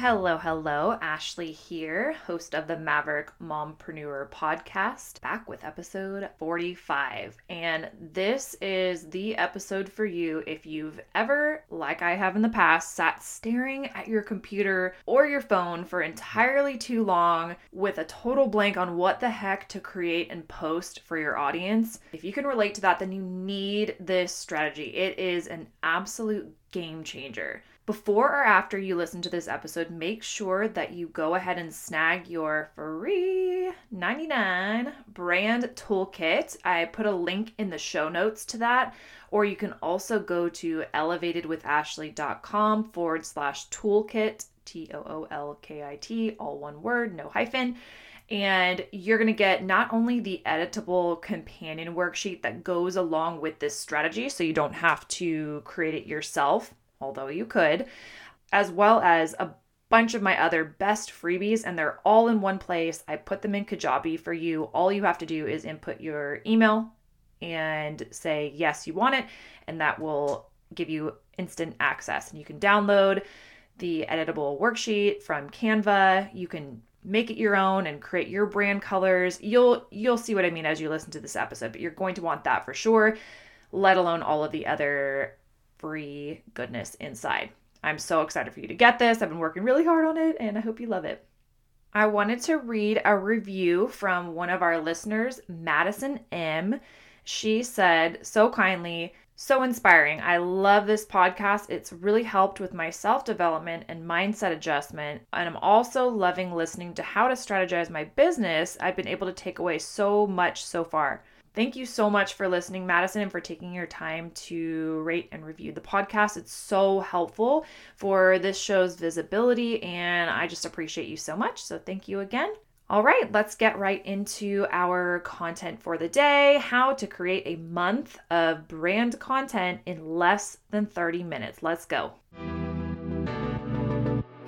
Hello, hello. Ashley here, host of the Maverick Mompreneur podcast, back with episode 45. And this is the episode for you if you've ever, like I have in the past, sat staring at your computer or your phone for entirely too long with a total blank on what the heck to create and post for your audience. If you can relate to that, then you need this strategy. It is an absolute game changer. Before or after you listen to this episode, make sure that you go ahead and snag your free 99 brand toolkit. I put a link in the show notes to that, or you can also go to elevatedwithashley.com forward slash toolkit, T O O L K I T, all one word, no hyphen. And you're going to get not only the editable companion worksheet that goes along with this strategy, so you don't have to create it yourself although you could, as well as a bunch of my other best freebies, and they're all in one place. I put them in Kajabi for you. All you have to do is input your email and say, yes, you want it, and that will give you instant access. And you can download the editable worksheet from Canva. You can make it your own and create your brand colors. You'll you'll see what I mean as you listen to this episode, but you're going to want that for sure, let alone all of the other free goodness inside. I'm so excited for you to get this. I've been working really hard on it and I hope you love it. I wanted to read a review from one of our listeners, Madison M. She said so kindly, so inspiring. I love this podcast. It's really helped with my self development and mindset adjustment. And I'm also loving listening to how to strategize my business. I've been able to take away so much so far. Thank you so much for listening, Madison, and for taking your time to rate and review the podcast. It's so helpful for this show's visibility, and I just appreciate you so much. So, thank you again. All right, let's get right into our content for the day how to create a month of brand content in less than 30 minutes. Let's go.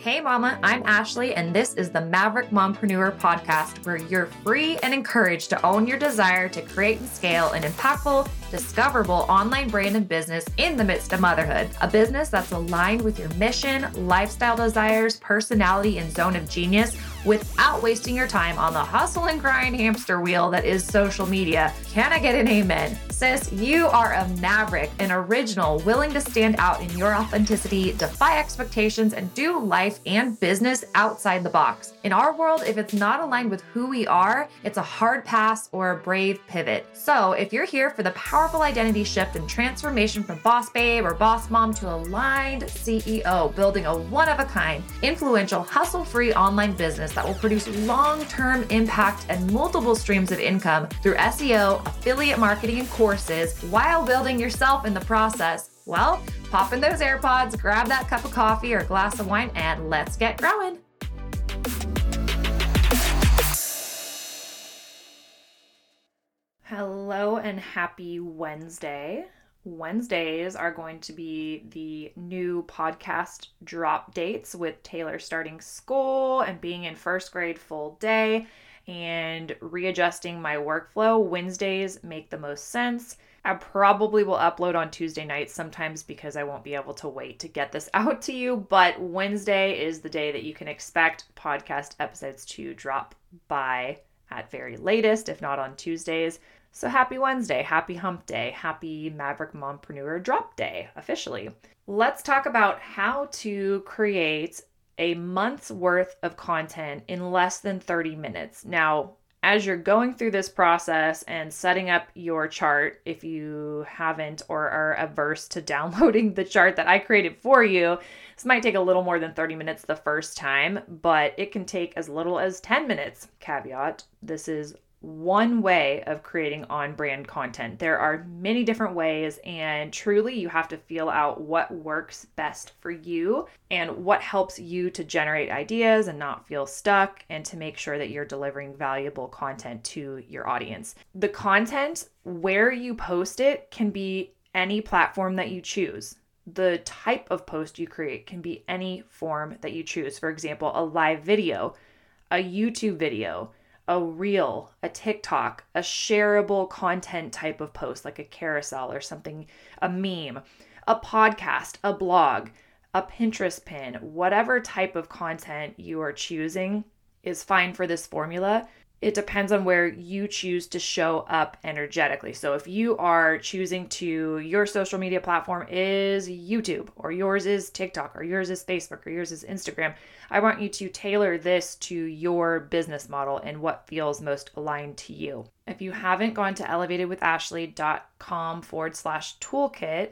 Hey, Mama, I'm Ashley, and this is the Maverick Mompreneur podcast, where you're free and encouraged to own your desire to create and scale an impactful, discoverable online brand and business in the midst of motherhood. A business that's aligned with your mission, lifestyle desires, personality, and zone of genius without wasting your time on the hustle and grind hamster wheel that is social media. Can I get an amen? Sis, you are a maverick, an original, willing to stand out in your authenticity, defy expectations, and do life and business outside the box. In our world, if it's not aligned with who we are, it's a hard pass or a brave pivot. So, if you're here for the powerful identity shift and transformation from boss babe or boss mom to aligned CEO, building a one of a kind, influential, hustle free online business that will produce long term impact and multiple streams of income through SEO, affiliate marketing, and courses while building yourself in the process, well, pop in those AirPods, grab that cup of coffee or glass of wine, and let's get growing. Hello and happy Wednesday. Wednesdays are going to be the new podcast drop dates with Taylor starting school and being in first grade full day and readjusting my workflow. Wednesdays make the most sense. I probably will upload on Tuesday nights sometimes because I won't be able to wait to get this out to you. But Wednesday is the day that you can expect podcast episodes to drop by at very latest, if not on Tuesdays. So happy Wednesday, happy hump day, happy Maverick Mompreneur drop day officially. Let's talk about how to create a month's worth of content in less than 30 minutes. Now, as you're going through this process and setting up your chart, if you haven't or are averse to downloading the chart that I created for you, this might take a little more than 30 minutes the first time, but it can take as little as 10 minutes. Caveat this is one way of creating on brand content. There are many different ways, and truly, you have to feel out what works best for you and what helps you to generate ideas and not feel stuck, and to make sure that you're delivering valuable content to your audience. The content, where you post it, can be any platform that you choose. The type of post you create can be any form that you choose. For example, a live video, a YouTube video a reel, a TikTok, a shareable content type of post like a carousel or something, a meme, a podcast, a blog, a Pinterest pin, whatever type of content you are choosing is fine for this formula it depends on where you choose to show up energetically. So if you are choosing to, your social media platform is YouTube, or yours is TikTok, or yours is Facebook, or yours is Instagram, I want you to tailor this to your business model and what feels most aligned to you. If you haven't gone to elevatedwithashley.com forward slash toolkit,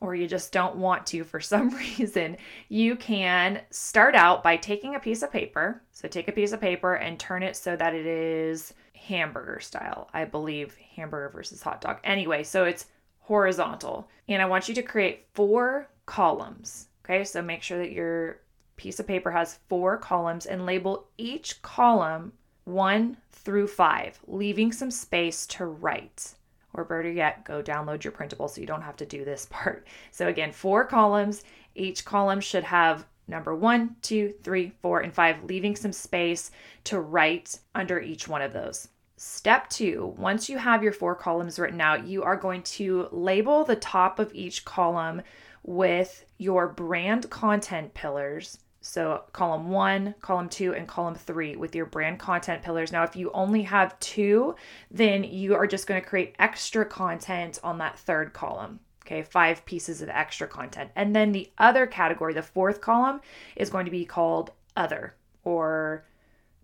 or you just don't want to for some reason, you can start out by taking a piece of paper. So take a piece of paper and turn it so that it is hamburger style. I believe hamburger versus hot dog. Anyway, so it's horizontal. And I want you to create four columns. Okay, so make sure that your piece of paper has four columns and label each column one through five, leaving some space to write or better yet, go download your printable so you don't have to do this part. So, again, four columns. Each column should have number one, two, three, four, and five, leaving some space to write under each one of those. Step two, once you have your four columns written out, you are going to label the top of each column with your brand content pillars so, column one, column two, and column three with your brand content pillars. Now, if you only have two, then you are just going to create extra content on that third column. Okay, five pieces of extra content. And then the other category, the fourth column, is going to be called other or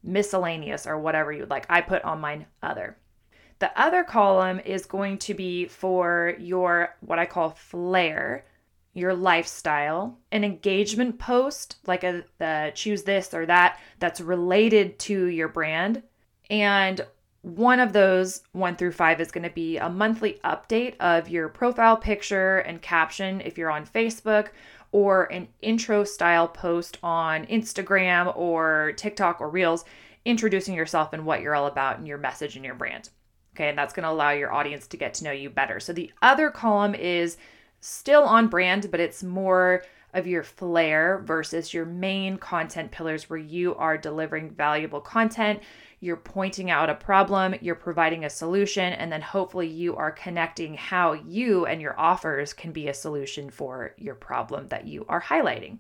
miscellaneous or whatever you would like. I put on mine other. The other column is going to be for your what I call flair your lifestyle, an engagement post like a the choose this or that that's related to your brand, and one of those, one through five, is going to be a monthly update of your profile picture and caption if you're on Facebook, or an intro style post on Instagram or TikTok or Reels, introducing yourself and what you're all about and your message and your brand. Okay, and that's going to allow your audience to get to know you better. So the other column is still on brand, but it's more of your flair versus your main content pillars where you are delivering valuable content, you're pointing out a problem, you're providing a solution, and then hopefully you are connecting how you and your offers can be a solution for your problem that you are highlighting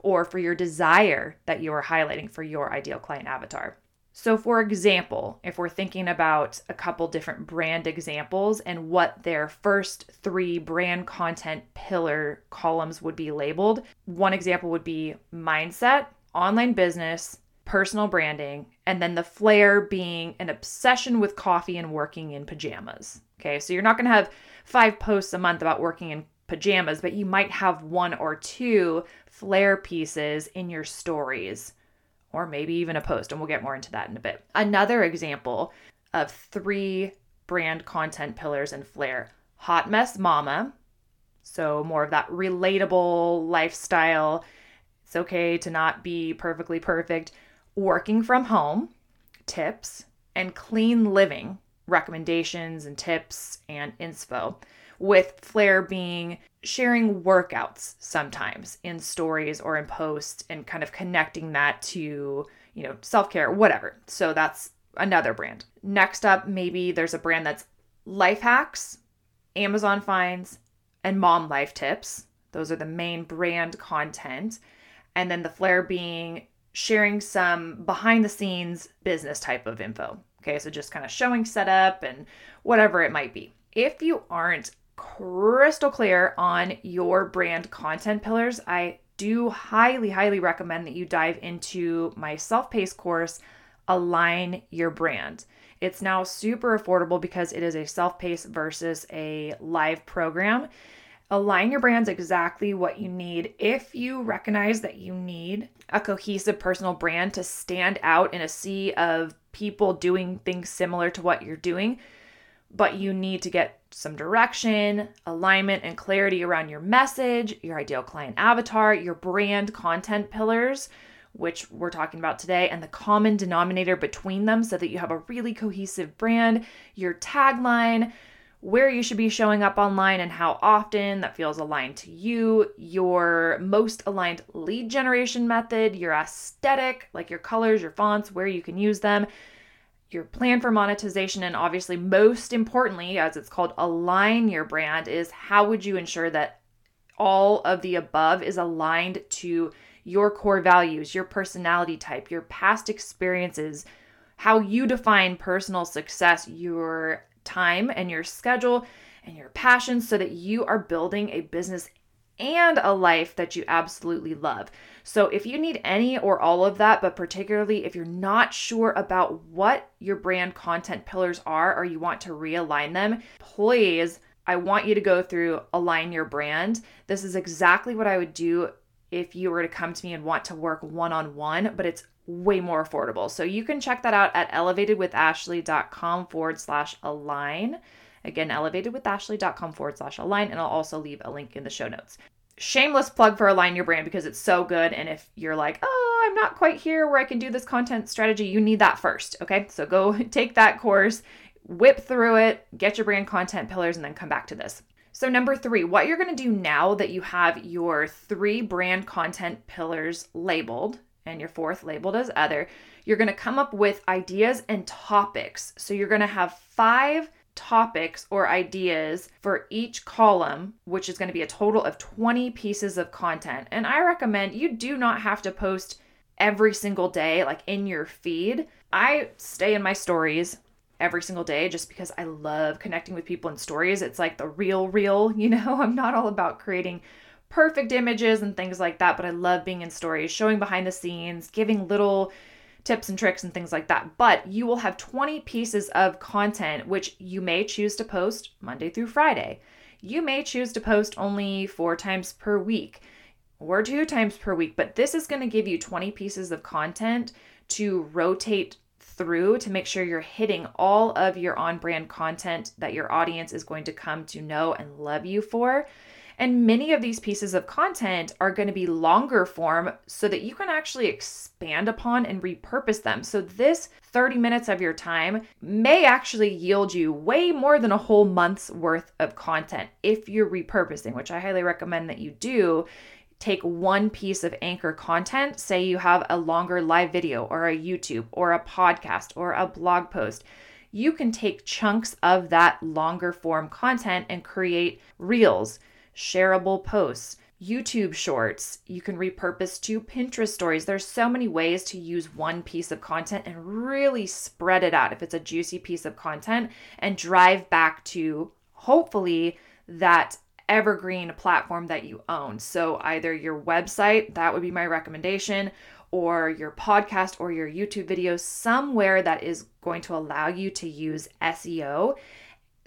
or for your desire that you are highlighting for your ideal client avatar. So, for example, if we're thinking about a couple different brand examples and what their first three brand content pillar columns would be labeled, one example would be mindset, online business, personal branding, and then the flair being an obsession with coffee and working in pajamas. Okay, so you're not to have five posts a month about working in pajamas, but you might have one or two flair pieces in your stories or maybe even a post, and we'll get more into that in a bit. Another example of three brand content pillars and flair hot mess mama. So, more of that relatable lifestyle. It's okay to not be perfectly perfect. Working from home tips and clean living recommendations and tips and inspo with Flair being sharing workouts sometimes in stories or in posts and kind of connecting that to, you know, self care, whatever. So that's another brand. Next up, maybe there's a brand that's life hacks, Amazon finds, and mom life tips. Those are the main brand content. And then the Flair being sharing some behind the scenes business type of info. Okay, so just kind of showing setup and whatever it might be. If you aren't crystal clear on your brand content pillars, I do highly, highly recommend that you dive into my self paced course, Align Your Brand. It's now super affordable because it is a self paced versus a live program. Align your brand's exactly what you need. If you recognize that you need a cohesive personal brand to stand out in a sea of people doing things similar to what you're doing, but you need to get some direction, alignment, and clarity around your message, your ideal client avatar, your brand content pillars, which we're talking about today, and the common denominator between them so that you have a really cohesive brand, your tagline, where you should be showing up online and how often that feels aligned to you, your most aligned lead generation method, your aesthetic, like your colors, your fonts, where you can use them your plan for monetization and obviously most importantly as it's called align your brand is how would you ensure that all of the above is aligned to your core values, your personality type, your past experiences, how you define personal success, your time and your schedule and your passions so that you are building a business and a life that you absolutely love. So, if you need any or all of that, but particularly if you're not sure about what your brand content pillars are or you want to realign them, please, I want you to go through Align Your Brand. This is exactly what I would do if you were to come to me and want to work one on one, but it's way more affordable. So, you can check that out at elevatedwithashley.com forward slash align. Again, elevatedwithashley.com forward slash align, and I'll also leave a link in the show notes. Shameless plug for Align Your Brand because it's so good. And if you're like, oh, I'm not quite here where I can do this content strategy, you need that first. Okay. So go take that course, whip through it, get your brand content pillars, and then come back to this. So, number three, what you're going to do now that you have your three brand content pillars labeled and your fourth labeled as other, you're going to come up with ideas and topics. So, you're going to have five topics or ideas for each column, which is going to be a total of 20 pieces of content. And I recommend you do not have to post every single day, like in your feed. I stay in my stories every single day just because I love connecting with people in stories. It's like the real, real, you know, I'm not all about creating perfect images and things like that, but I love being in stories, showing behind the scenes, giving little tips and tricks and things like that. But you will have 20 pieces of content which you may choose to post Monday through Friday. You may choose to post only four times per week or two times per week, but this is going to give you 20 pieces of content to rotate through to make sure you're hitting all of your on brand content that your audience is going to come to know and love you for. And many of these pieces of content are going to be longer form so that you can actually expand upon and repurpose them. So, this 30 minutes of your time may actually yield you way more than a whole month's worth of content if you're repurposing, which I highly recommend that you do take one piece of anchor content, say you have a longer live video or a YouTube or a podcast or a blog post, you can take chunks of that longer form content and create reels, shareable posts, YouTube shorts. You can repurpose to Pinterest stories. There's so many ways to use one piece of content and really spread it out if it's a juicy piece of content and drive back to hopefully that evergreen platform that you own. So either your website, that would be my recommendation, or your podcast or your YouTube video somewhere that is going to allow you to use SEO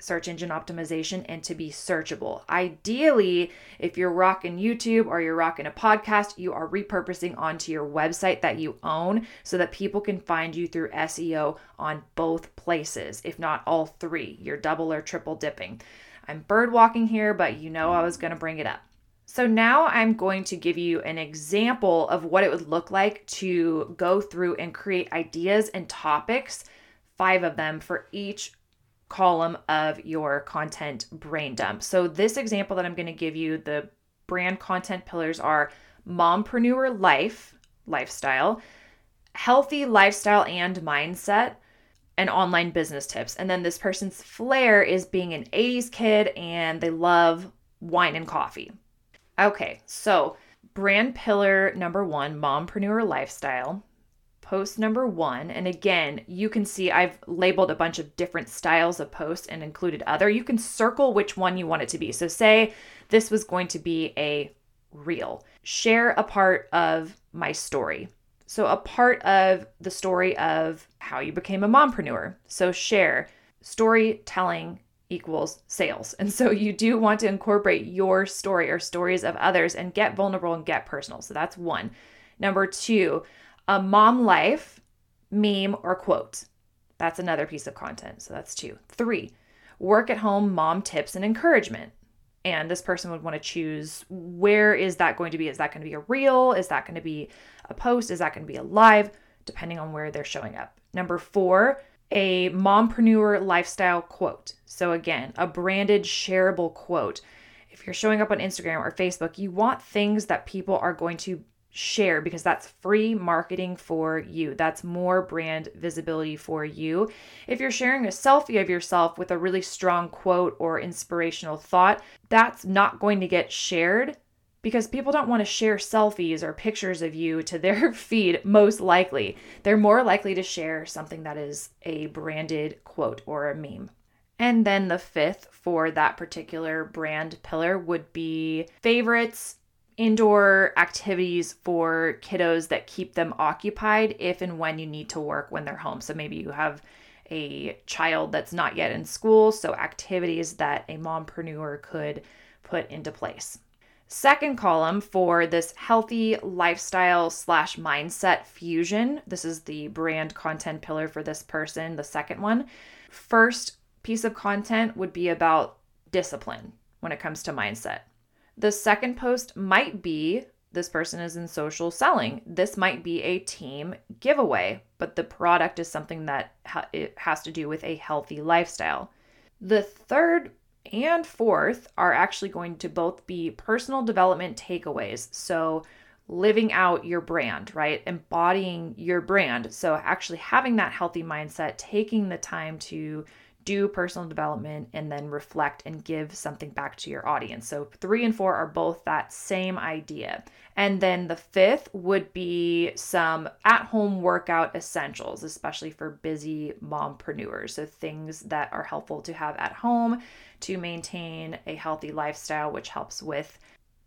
search engine optimization and to be searchable. Ideally, if you're rocking YouTube or you're rocking a podcast, you are repurposing onto your website that you own so that people can find you through SEO on both places, if not all three. You're double or triple dipping. I'm bird walking here, but you know I was going to bring it up. So now I'm going to give you an example of what it would look like to go through and create ideas and topics, five of them for each column of your content brain dump. So, this example that I'm going to give you, the brand content pillars are mompreneur life, lifestyle, healthy lifestyle and mindset, and online business tips. And then this person's flair is being an 80s kid and they love wine and coffee. Okay, so brand pillar number one, mompreneur lifestyle post number one. And again, you can see I've labeled a bunch of different styles of posts and included other. You can circle which one you want it to be. So, say this was going to be a reel, share a part of my story. So, a part of the story of how you became a mompreneur. So, share storytelling equals sales. And so, you do want to incorporate your story or stories of others and get vulnerable and get personal. So, that's one. Number two, a mom life meme or quote. That's another piece of content. So that's two. Three, work at home mom tips and encouragement. And this person would want to choose where is that going to be? Is that going to be a reel? Is that going to be a post? Is that going to be a live? Depending on where they're showing up. Number four, a mompreneur lifestyle quote. So again, a branded shareable quote. If you're showing up on Instagram or Facebook, you want things that people are going to share because that's free marketing for you. That's more brand visibility for you. If you're sharing a selfie of yourself with a really strong quote or inspirational thought, that's not going to get shared because people don't want to share selfies or pictures of you to their feed, most likely. They're more likely to share something that is a branded quote or a meme. And then the fifth for that particular brand pillar would be favorites, indoor activities for kiddos that keep them occupied if and when you need to work when they're home. So maybe you have a child that's not yet in school, so activities that a mompreneur could put into place. Second column for this healthy lifestyle slash mindset fusion. This is the brand content pillar for this person, the second one. First piece of content would be about discipline when it comes to mindset. The second post might be this person is in social selling. This might be a team giveaway, but the product is something that ha- it has to do with a healthy lifestyle. The third and fourth are actually going to both be personal development takeaways. So, living out your brand, right? Embodying your brand. So, actually having that healthy mindset, taking the time to do personal development and then reflect and give something back to your audience. So, three and four are both that same idea. And then the fifth would be some at home workout essentials, especially for busy mompreneurs. So, things that are helpful to have at home to maintain a healthy lifestyle, which helps with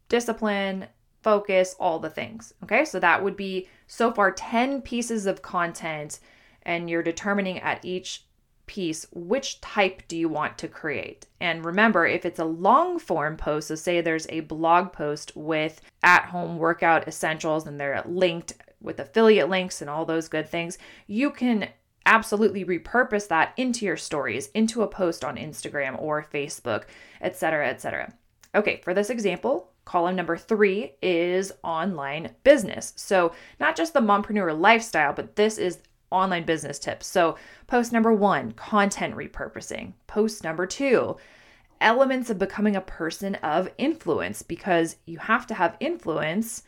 discipline, focus, all the things. Okay, so that would be so far 10 pieces of content, and you're determining at each piece which type do you want to create. And remember, if it's a long form post, so say there's a blog post with at home workout essentials and they're linked with affiliate links and all those good things, you can absolutely repurpose that into your stories, into a post on Instagram or Facebook, etc., etc. Okay, for this example, column number three is online business. So, not just the mompreneur lifestyle, but this is online business tips. So, post number one, content repurposing. Post number two, elements of becoming a person of influence, because you have to have influence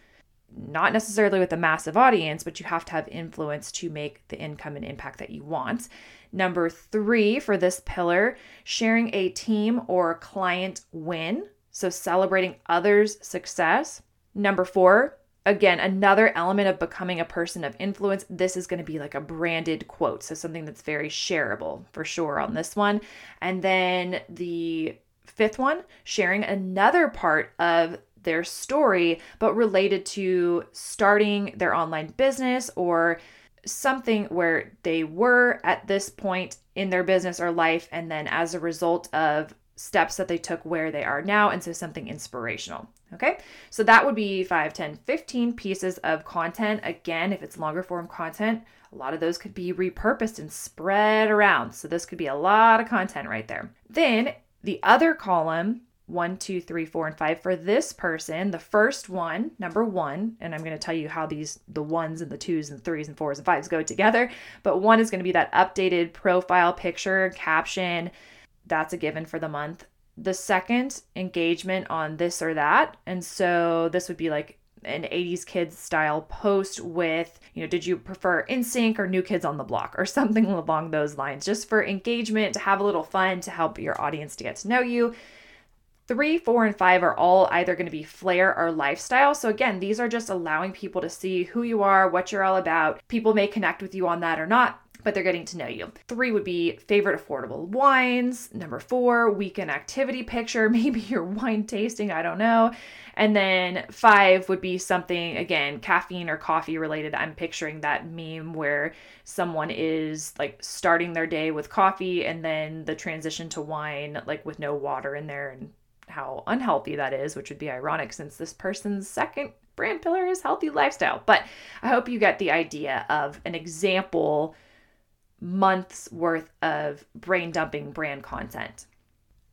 not necessarily with a massive audience, but you have to have influence to make the income and impact that you want. Number three for this pillar, sharing a team or client win. So celebrating others' success. Number four, again, another element of becoming a person of influence. This is going to be like a branded quote. So something that's very shareable for sure on this one. And then the fifth one, sharing another part of their story, but related to starting their online business or something where they were at this point in their business or life, and then as a result of steps that they took where they are now, and so something inspirational. Okay, so that would be 5, 10, 15 pieces of content. Again, if it's longer form content, a lot of those could be repurposed and spread around. So this could be a lot of content right there. Then the other column one, two, three, four, and five for this person. The first one, number one, and I'm going to tell you how these the ones and the twos and threes and fours and fives go together. But one is going to be that updated profile picture caption. That's a given for the month. The second engagement on this or that, and so this would be like an 80s kids style post with, you know, did you prefer NSYNC or New Kids on the Block or something along those lines, just for engagement, to have a little fun, to help your audience to get to know you. Three, four, and five are all either going to be flair or lifestyle. So, again, these are just allowing people to see who you are, what you're all about. People may connect with you on that or not, but they're getting to know you. Three would be favorite affordable wines. Number four, weekend activity picture, maybe your wine tasting, I don't know. And then five would be something, again, caffeine or coffee related. I'm picturing that meme where someone is like starting their day with coffee and then the transition to wine, like with no water in there and how unhealthy that is, which would be ironic since this person's second brand pillar is healthy lifestyle. But I hope you get the idea of an example month's worth of brain dumping brand content.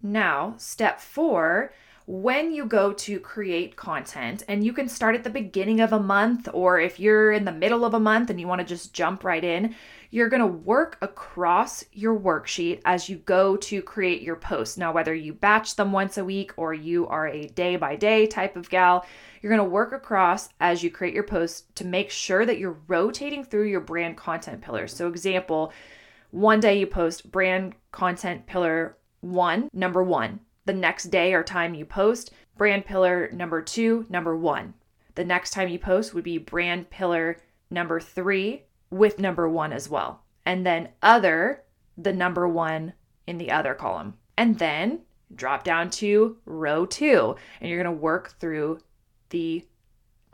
Now, step four when you go to create content, and you can start at the beginning of a month, or if you're in the middle of a month and you want to just jump right in, you're going to work across your worksheet as you go to create your posts. Now, whether you batch them once a week or you are a day by day type of gal, you're going to work across as you create your posts to make sure that you're rotating through your brand content pillars. So, example, one day you post brand content pillar one, number one. The next day or time you post, brand pillar number two, number one. The next time you post would be brand pillar number three, with number one as well. And then other, the number one in the other column. And then drop down to row two, and you're going to work through the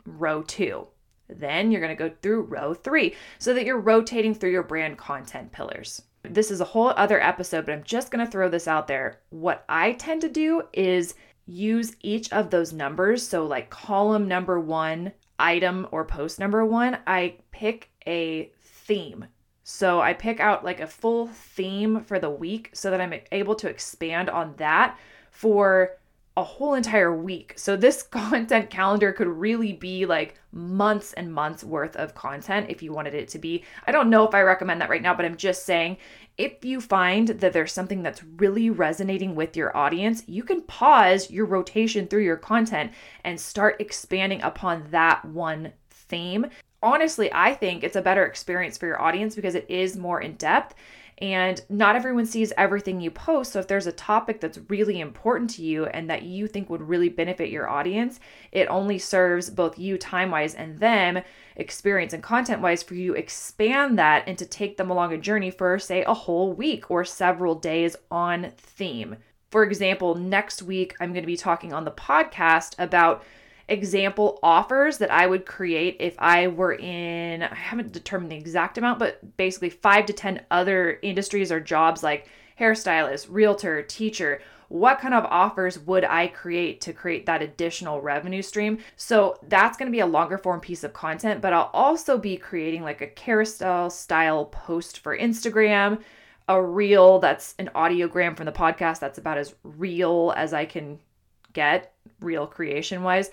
row two. Then you're going to go through row three so that you're rotating through your brand content pillars. This is a whole other episode, but I'm just going to throw this out there. What I tend to do is use each of those numbers. So, like column number one, item or post number one, I pick a theme. So I pick out like a full theme for the week so that I'm able to expand on that for a whole entire week. So this content calendar could really be like months and months worth of content if you wanted it to be. I don't know if I recommend that right now, but I'm just saying if you find that there's something that's really resonating with your audience, you can pause your rotation through your content and start expanding upon that one theme honestly, I think it's a better experience for your audience because it is more in depth and not everyone sees everything you post. So if there's a topic that's really important to you and that you think would really benefit your audience, it only serves both you time wise and them experience and content wise for you expand that and to take them along a journey for say a whole week or several days on theme. For example, next week I'm going to be talking on the podcast about example offers that I would create if I were in, I haven't determined the exact amount, but basically five to 10 other industries or jobs like hairstylist, realtor, teacher. What kind of offers would I create to create that additional revenue stream? So that's going to be a longer form piece of content, but I'll also be creating like a carousel style post for Instagram, a reel that's an audiogram from the podcast that's about as real as I can get, real creation wise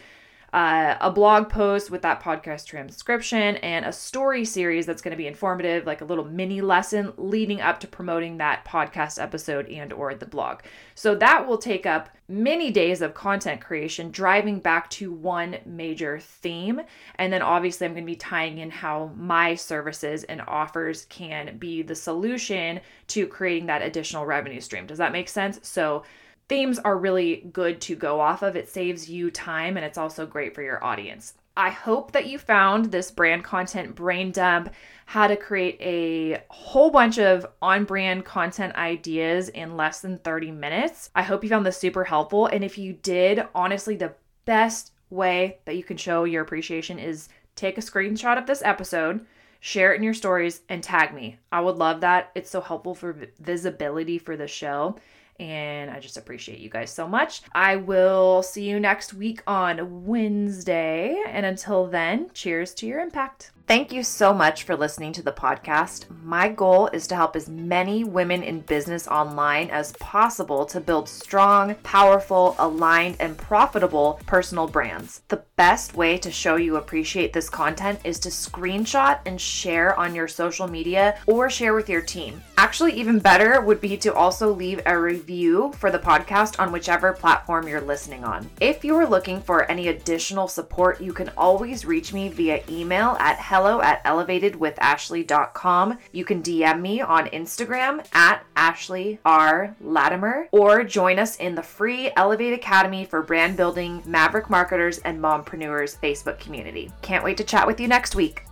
uh, a blog post with that podcast transcription, and a story series that's going to be informative, like a little mini lesson leading up to promoting that podcast episode and or the blog. So that will take up many days of content creation, driving back to one major theme. And then obviously, I'm going to be tying in how my services and offers can be the solution to creating that additional revenue stream. Does that make sense? So themes are really good to go off of. It saves you time and it's also great for your audience. I hope that you found this brand content brain dump, how to create a whole bunch of on brand content ideas in less than 30 minutes. I hope you found this super helpful. And if you did, honestly, the best way that you can show your appreciation is take a screenshot of this episode, share it in your stories, and tag me. I would love that. It's so helpful for visibility for the show. And I just appreciate you guys so much. I will see you next week on Wednesday. And until then, cheers to your impact. Thank you so much for listening to the podcast. My goal is to help as many women in business online as possible to build strong, powerful, aligned, and profitable personal brands. The best way to show you appreciate this content is to screenshot and share on your social media or share with your team. Actually, even better would be to also leave a review for the podcast on whichever platform you're listening on. If you are looking for any additional support, you can always reach me via email at hello at elevatedwithashley.com. You can DM me on Instagram at Ashley R. Latimer or join us in the free Elevate Academy for brand building, maverick marketers, and mompreneurs Facebook community. Can't wait to chat with you next week.